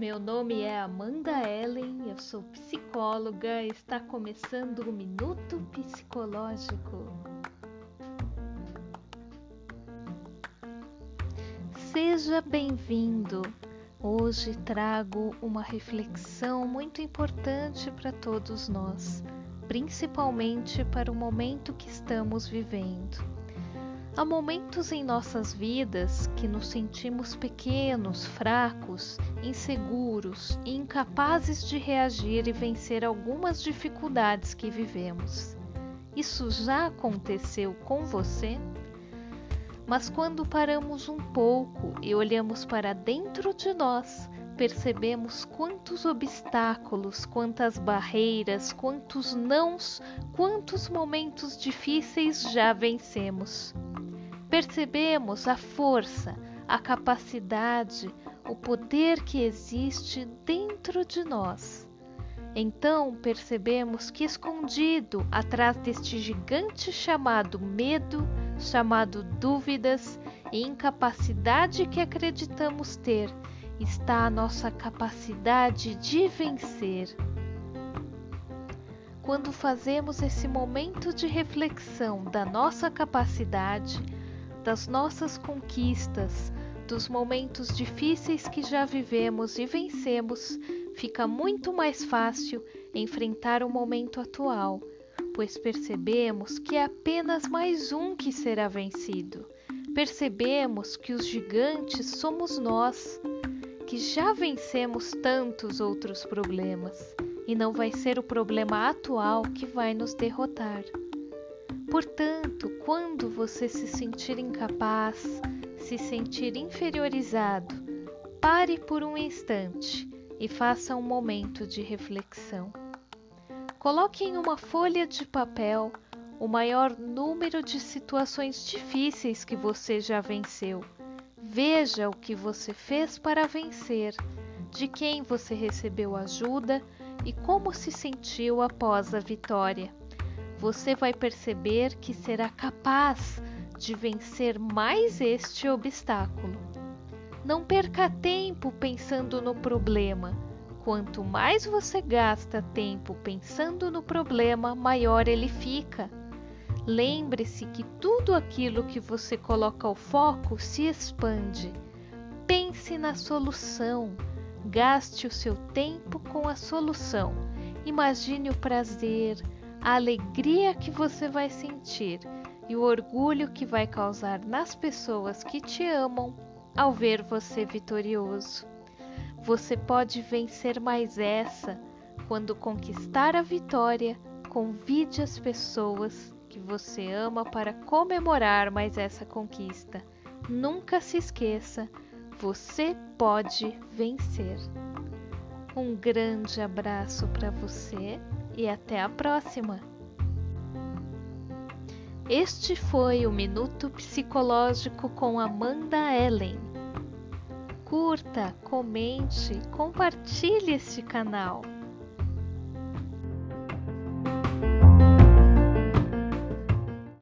Meu nome é Amanda Ellen, eu sou psicóloga e está começando o Minuto Psicológico. Seja bem-vindo! Hoje trago uma reflexão muito importante para todos nós, principalmente para o momento que estamos vivendo. Há momentos em nossas vidas que nos sentimos pequenos, fracos, inseguros e incapazes de reagir e vencer algumas dificuldades que vivemos. Isso já aconteceu com você? Mas quando paramos um pouco e olhamos para dentro de nós, percebemos quantos obstáculos, quantas barreiras, quantos nãos, quantos momentos difíceis já vencemos percebemos a força, a capacidade, o poder que existe dentro de nós. Então percebemos que escondido atrás deste gigante chamado medo, chamado dúvidas e incapacidade que acreditamos ter, está a nossa capacidade de vencer. Quando fazemos esse momento de reflexão da nossa capacidade, das nossas conquistas, dos momentos difíceis que já vivemos e vencemos, fica muito mais fácil enfrentar o momento atual, pois percebemos que é apenas mais um que será vencido. Percebemos que os gigantes somos nós, que já vencemos tantos outros problemas e não vai ser o problema atual que vai nos derrotar. Portanto, quando você se sentir incapaz, se sentir inferiorizado, pare por um instante e faça um momento de reflexão. Coloque em uma folha de papel o maior número de situações difíceis que você já venceu. Veja o que você fez para vencer, de quem você recebeu ajuda e como se sentiu após a vitória você vai perceber que será capaz de vencer mais este obstáculo. Não perca tempo pensando no problema. Quanto mais você gasta tempo pensando no problema, maior ele fica. Lembre-se que tudo aquilo que você coloca o foco se expande. Pense na solução. Gaste o seu tempo com a solução. Imagine o prazer, a alegria que você vai sentir e o orgulho que vai causar nas pessoas que te amam ao ver você vitorioso. Você pode vencer mais essa quando conquistar a vitória. Convide as pessoas que você ama para comemorar mais essa conquista. Nunca se esqueça, você pode vencer. Um grande abraço para você e até a próxima! Este foi o Minuto Psicológico com Amanda Ellen. Curta, comente, compartilhe este canal.